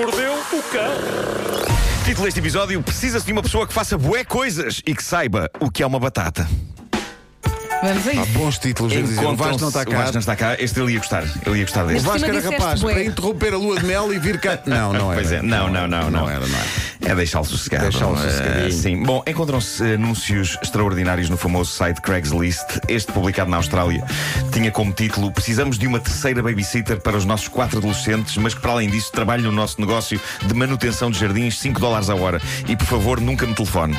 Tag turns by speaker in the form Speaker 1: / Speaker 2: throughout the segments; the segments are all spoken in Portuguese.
Speaker 1: mordeu o cão.
Speaker 2: Título deste episódio: Precisa-se de uma pessoa que faça bué coisas e que saiba o que é uma batata.
Speaker 3: Vamos a
Speaker 4: Há
Speaker 3: isso.
Speaker 4: bons títulos a dizer. O Vasco não está
Speaker 2: O
Speaker 4: cá.
Speaker 2: Vasco não está cá. Este ele ia gostar. Ele ia gostar
Speaker 4: O
Speaker 2: deste.
Speaker 3: Mas-
Speaker 4: Vasco era rapaz
Speaker 3: bué.
Speaker 4: para interromper a lua de mel e vir cá. Não, não era.
Speaker 2: Pois é, não, não, não, não.
Speaker 4: Não era, não era.
Speaker 2: É deixá-lo sossegado.
Speaker 4: Deixá-lo
Speaker 2: Eh,
Speaker 4: sossegadinho.
Speaker 2: sim. Bom, encontram-se anúncios extraordinários no famoso site Craigslist. Este, publicado na Austrália, tinha como título Precisamos de uma terceira babysitter para os nossos quatro adolescentes, mas que, para além disso, trabalhe no nosso negócio de manutenção de jardins 5 dólares a hora. E, por favor, nunca me telefone.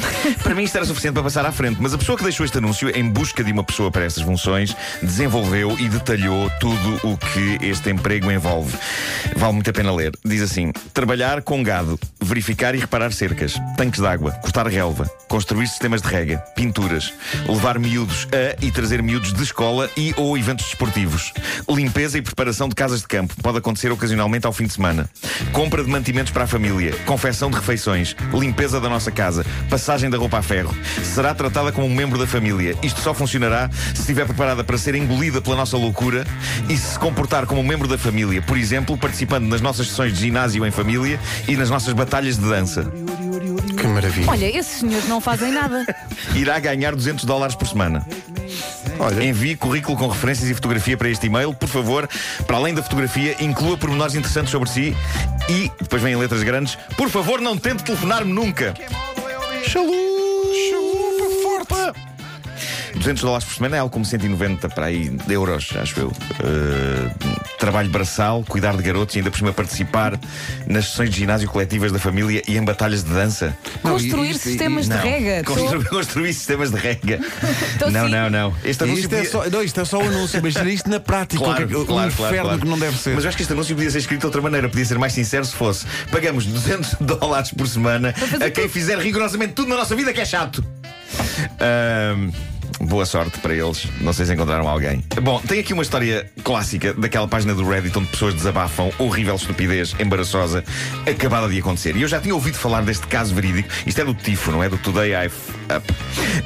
Speaker 2: Para mim isto era suficiente para passar à frente, mas a pessoa que deixou este anúncio em busca de uma pessoa para estas funções desenvolveu e detalhou tudo o que este emprego envolve. Vale muito a pena ler. Diz assim: trabalhar com gado, verificar e reparar cercas, tanques de água, cortar relva, construir sistemas de rega, pinturas, levar miúdos a e trazer miúdos de escola e ou eventos desportivos, limpeza e preparação de casas de campo, pode acontecer ocasionalmente ao fim de semana, compra de mantimentos para a família, confecção de refeições, limpeza da nossa casa, passagem da roupa a ferro. Será tratada como um membro da família. Isto só funcionará se estiver preparada para ser engolida pela nossa loucura e se comportar como um membro da família, por exemplo, participando nas nossas sessões de ginásio em família e nas nossas batalhas de dança.
Speaker 4: Que maravilha.
Speaker 3: Olha, esses senhores não fazem nada.
Speaker 2: Irá ganhar 200 dólares por semana.
Speaker 4: Olha,
Speaker 2: Envie currículo com referências e fotografia para este e-mail. Por favor, para além da fotografia, inclua pormenores interessantes sobre si e, depois vêm letras grandes, por favor, não tente telefonar-me nunca. Chalupa forte! 200 dólares por semana é algo como 190 para aí de euros, acho eu. Uh, trabalho braçal, cuidar de garotos e ainda por cima participar nas sessões de ginásio coletivas da família e em batalhas de dança.
Speaker 4: Não,
Speaker 3: Construir
Speaker 4: isto-
Speaker 3: sistemas de rega. Tô-
Speaker 2: Construir, construir sistemas de rega.
Speaker 3: Tô
Speaker 2: não,
Speaker 3: sim.
Speaker 2: não, não. Este anúncio
Speaker 4: isto, é
Speaker 2: podia-
Speaker 4: só, não, isto é só o anúncio, imagina isto na prática.
Speaker 2: Claro,
Speaker 4: que é que-
Speaker 2: claro,
Speaker 4: um
Speaker 2: claro,
Speaker 4: inferno
Speaker 2: claro.
Speaker 4: que não deve ser.
Speaker 2: Mas eu acho que este anúncio podia ser escrito de outra maneira, podia ser mais sincero se fosse: pagamos 200 dólares por semana a quem fizer rigorosamente tudo na nossa vida que é chato. Ahm, boa sorte para eles. Não sei se encontraram alguém. Bom, tem aqui uma história clássica daquela página do Reddit onde pessoas desabafam horrível estupidez embaraçosa acabada de acontecer. E eu já tinha ouvido falar deste caso verídico. Isto é do Tifo, não é? Do Today I've Up.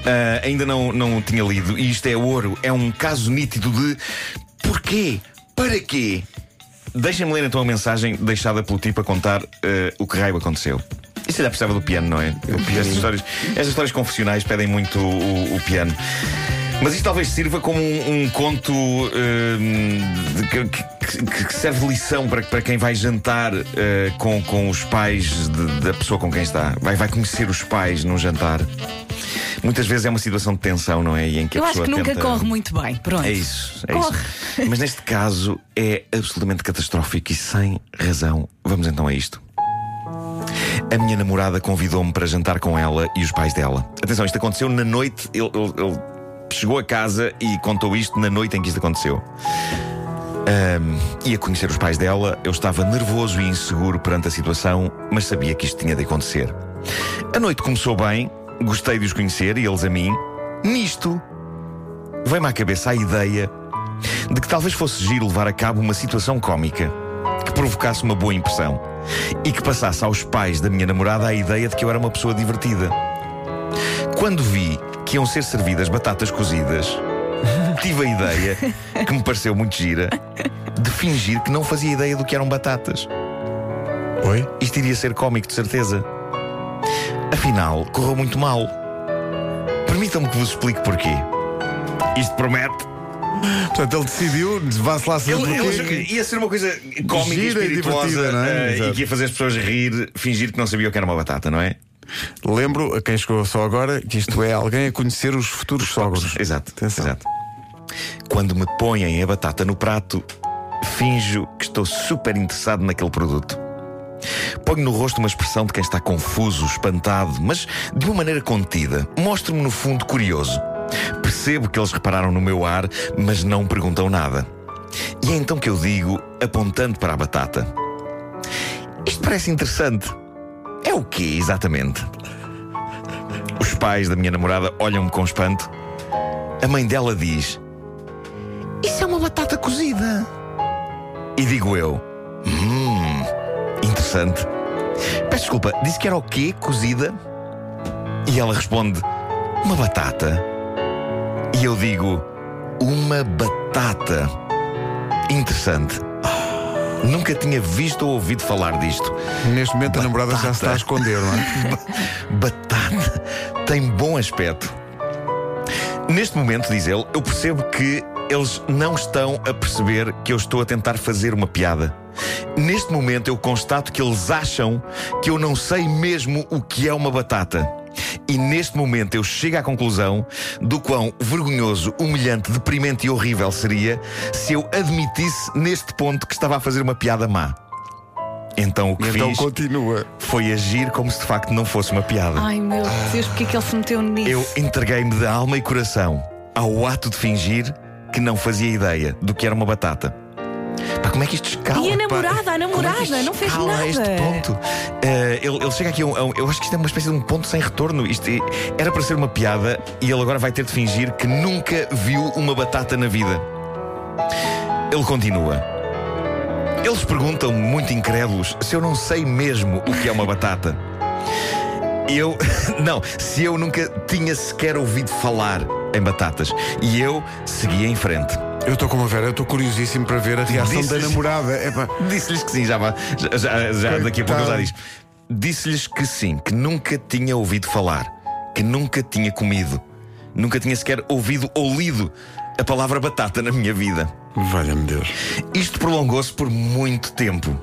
Speaker 2: Ah, ainda não, não tinha lido. E isto é ouro. É um caso nítido de porquê? Para quê? Deixem-me ler então a mensagem deixada pelo tipo a contar eh, o que raio aconteceu. Isto já precisava do piano, não é? Estas histórias, estas histórias confessionais pedem muito o, o piano. Mas isto talvez sirva como um, um conto de- que, que- que serve de lição para, para quem vai jantar eh, com, com os pais de- da pessoa com quem está. Vai, vai conhecer os pais num jantar. Muitas vezes é uma situação de tensão, não é? E em que a
Speaker 3: Eu acho
Speaker 2: pessoa
Speaker 3: que nunca
Speaker 2: tenta-
Speaker 3: corre muito bem. Pronto.
Speaker 2: é isso, é
Speaker 3: Corre.
Speaker 2: isso. Mas neste caso é absolutamente catastrófico e sem razão. Vamos então a isto. A minha namorada convidou-me para jantar com ela e os pais dela. Atenção, isto aconteceu na noite. Ele, ele- ele chegou a casa e contou isto na noite em que isto aconteceu. Ahm, ia conhecer os pais dela, eu estava nervoso e inseguro perante a situação, mas sabia que isto tinha de acontecer. A noite começou bem, gostei de os conhecer e eles a mim. Nisto, veio-me à cabeça a ideia de que talvez fosse giro levar a cabo uma situação cómica que provocasse uma boa impressão e que passasse aos pais da minha namorada a ideia de que eu era uma pessoa divertida. Quando vi que iam ser servidas batatas cozidas, tive a ideia, que me pareceu muito gira, de fingir que não fazia ideia do que eram batatas.
Speaker 4: Oi?
Speaker 2: Isto iria ser cómico, de certeza. Afinal, correu muito mal. Permitam-me que vos explique porquê. Isto promete.
Speaker 4: Portanto, ele decidiu, vá-se lá saber
Speaker 2: Ele, ia ser uma coisa cómica e
Speaker 4: Gira e
Speaker 2: espirituosa
Speaker 4: divertida, não é?
Speaker 2: eh, e que ia fazer as pessoas rir, fingir que não sabiam o que era uma batata, não é?
Speaker 4: Lembro a quem chegou só agora que isto é alguém a conhecer os futuros sogros.
Speaker 2: Exato,
Speaker 4: Atenção.
Speaker 2: exato. Quando me põem a batata no prato, finjo que estou super interessado naquele produto. Ponho no rosto uma expressão de quem está confuso, espantado, mas de uma maneira contida. Mostro-me, no fundo, curioso. Percebo que eles repararam no meu ar, mas não perguntam nada. E é então que eu digo, apontando para a batata: Isto parece interessante. É o quê, exatamente? Os pais da minha namorada olham-me com espanto. A mãe dela diz: Isso é uma batata cozida. E digo eu: Hum, interessante. Peço desculpa, disse que era o quê? Cozida? E ela responde: Uma batata. E eu digo: Uma batata. Interessante. Nunca tinha visto ou ouvido falar disto.
Speaker 4: Neste momento a namorada já se está a
Speaker 2: Batata.
Speaker 4: esconder, não é?
Speaker 2: Batata tem bom aspecto. Neste momento, diz ele, eu percebo que eles não estão a perceber que eu estou a tentar fazer uma piada. Neste momento, eu constato que eles acham que eu não sei mesmo o que é uma batata. E neste momento eu chego à conclusão do quão vergonhoso, humilhante, deprimente e horrível seria se eu admitisse neste ponto que estava a fazer uma piada má. Então o que
Speaker 4: então
Speaker 2: fiz
Speaker 4: continua.
Speaker 2: foi agir como se de facto não fosse uma piada.
Speaker 3: Ai meu Deus, porque é que ele se meteu nisso?
Speaker 2: Eu entreguei-me de alma e coração ao ato de fingir que não fazia ideia do que era uma batata. Pá, como é que isto escala?
Speaker 3: E a
Speaker 2: pá?
Speaker 3: namorada, a
Speaker 2: Como é
Speaker 3: namorada,
Speaker 2: isto
Speaker 3: não fez
Speaker 2: a
Speaker 3: nada.
Speaker 2: este ponto. Eh, ele, ele chega aqui a um, a um- Eu acho que isto é uma espécie de um ponto sem retorno. Isto é- era para ser uma piada e ele agora vai ter de fingir que nunca viu uma batata na vida. Ele continua. Eles perguntam-me, muito incrédulos, se eu não sei mesmo o que é uma batata. Eu. Não, se eu nunca tinha sequer ouvido falar em batatas. E eu segui em frente.
Speaker 4: Eu estou com uma Vera, eu estou curiosíssimo para ver a reação da namorada. Epá,
Speaker 2: Disse-lhes que sim, já, vá- já, já, daqui a pouco eu já diz. Disse-lhes que sim, que nunca tinha ouvido falar, que nunca tinha comido, nunca tinha sequer ouvido ou lido a palavra batata na minha vida.
Speaker 4: Valha-me Deus.
Speaker 2: Isto prolongou-se por muito tempo.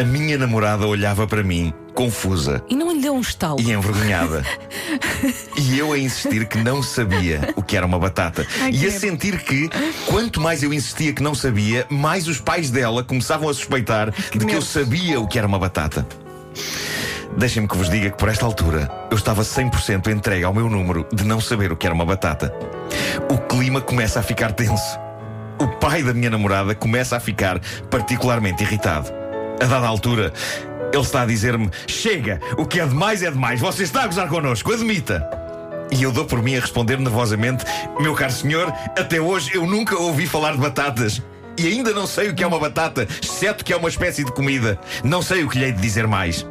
Speaker 2: A minha namorada olhava para mim, confusa
Speaker 3: E não lhe deu um estalo.
Speaker 2: e envergonhada. e eu a insistir que não sabia o que era uma batata.
Speaker 3: Ai,
Speaker 2: e a sentir que, quanto mais eu insistia que não sabia, mais os pais dela começavam a suspeitar de que eu sabia o que era uma batata. Deixem-me que vos diga que por esta altura eu estava 100% entregue ao meu número de não saber o que era uma batata. O clima começa a ficar tenso. O pai da minha namorada começa a ficar particularmente irritado. A dada altura, ele está a dizer-me: Chega, o que é demais é demais, você está a gozar connosco, admita. E eu dou por mim a responder nervosamente: Meu caro senhor, até hoje eu nunca ouvi falar de batatas. E ainda não sei o que é uma batata, exceto que é uma espécie de comida. Não sei o que lhe hei de dizer mais.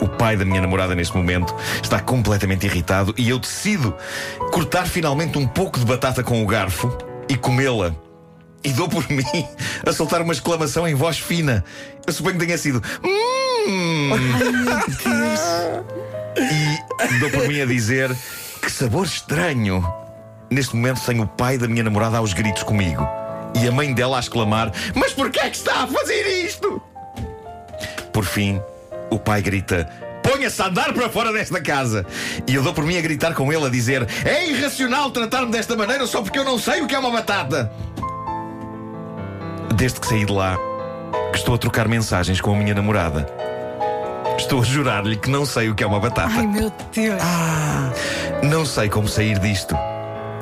Speaker 2: O pai da minha namorada neste momento está completamente irritado e eu decido cortar finalmente um pouco de batata com o garfo e comê-la. E dou por mim a soltar uma exclamação em voz fina. Eu suponho que tenha sido. Hum! E dou por mim a dizer que sabor estranho. Neste momento tenho o pai da minha namorada aos gritos comigo e a mãe dela a exclamar: Mas porquê é que está a fazer isto? Por fim, o pai grita: Ponha-se a andar para fora desta casa! E eu dou por mim a gritar com ele, a dizer: É irracional tratar-me desta maneira só porque eu não sei o que é uma batata! Desde que saí de lá, que estou a trocar mensagens com a minha namorada. Estou a jurar-lhe que não sei o que é uma batata.
Speaker 3: Ai meu Deus.
Speaker 2: Não sei como sair disto.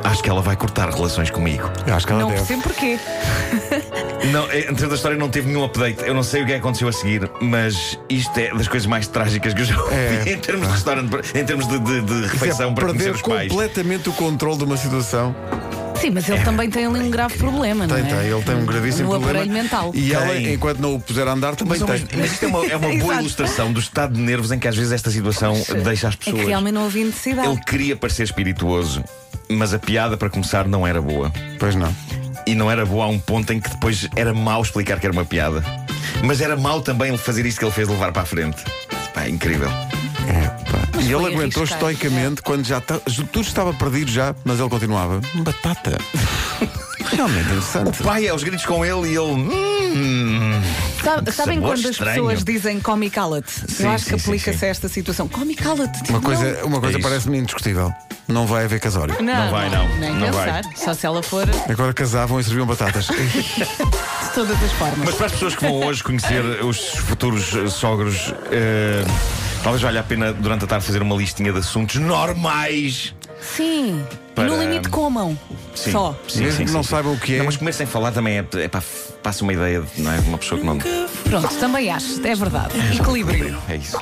Speaker 2: Acho que ela vai cortar relações comigo.
Speaker 4: Eu acho que ela
Speaker 3: não
Speaker 4: deve.
Speaker 3: percebo porquê.
Speaker 2: Não, é, entre a história não teve nenhum update. Eu não sei o que é que aconteceu a seguir, mas isto é das coisas mais trágicas que eu já ouvi
Speaker 4: É.
Speaker 2: em termos de restaurante, em termos de, de- de
Speaker 4: é
Speaker 2: refeição para conhecer
Speaker 4: perder
Speaker 2: os pais.
Speaker 4: completamente o controle de uma situação.
Speaker 3: Sim, mas ele também tem ali um grave problema, não
Speaker 4: Tem,
Speaker 3: é?
Speaker 4: tem, ele tem um gravíssimo
Speaker 3: No
Speaker 4: problema.
Speaker 3: aparelho mental.
Speaker 4: E ela,
Speaker 2: Tem.
Speaker 4: enquanto não o puser a andar, também
Speaker 2: Mas,
Speaker 4: tem.
Speaker 2: mas isto é uma, é uma boa
Speaker 3: Exato.
Speaker 2: ilustração do estado de nervos em que às vezes esta situação deixa as
Speaker 3: É
Speaker 2: pessoas.
Speaker 3: que realmente não havia necessidade.
Speaker 2: Ele queria parecer espirituoso, mas a piada, para começar, não era boa.
Speaker 4: Pois não.
Speaker 2: E não era boa a um ponto em que depois era mau explicar que era uma piada. Mas era mau também ele fazer isto que ele fez levar para a frente. Pá, incrível.
Speaker 4: É.
Speaker 3: Mas
Speaker 4: E ele aguentou
Speaker 3: arriscado.
Speaker 4: estoicamente quando já tudo estava perdido já, mas ele continuava. Batata. Realmente
Speaker 2: O
Speaker 4: interessante.
Speaker 2: pai aos gritos com ele e ele. "Hum,
Speaker 3: Sabe- sabem quando as
Speaker 2: estranho."
Speaker 3: pessoas dizem come cala-te?
Speaker 2: Sim,
Speaker 3: Eu acho
Speaker 2: sim,
Speaker 3: que aplica-se a esta situação. Come cala-te. Tipo,
Speaker 4: Uma coisa, uma coisa
Speaker 2: É
Speaker 4: parece-me indiscutível. Não vai haver casório.
Speaker 3: Não,
Speaker 2: Não vai, não.
Speaker 3: Nem
Speaker 2: Não
Speaker 3: pensar. Só se ela for de
Speaker 4: Agora casavam e serviam batatas.
Speaker 3: todas as formas.
Speaker 2: Mas para as pessoas que vão hoje conhecer os futuros sogros, eh, talvez valha a pena durante a tarde fazer uma listinha de assuntos normais.
Speaker 3: Sim.
Speaker 2: Para-
Speaker 3: No limite comam.
Speaker 2: Sim.
Speaker 3: Só.
Speaker 2: Sim,
Speaker 4: Mesmo
Speaker 2: sim,
Speaker 4: que não
Speaker 2: sim, sim.
Speaker 4: saibam o que é.
Speaker 2: Não, mas comer sem falar também é, é para passa uma ideia de, não é, uma pessoa que não.
Speaker 3: Pronto, também acho. É verdade. Equilíbrio.
Speaker 2: É isso.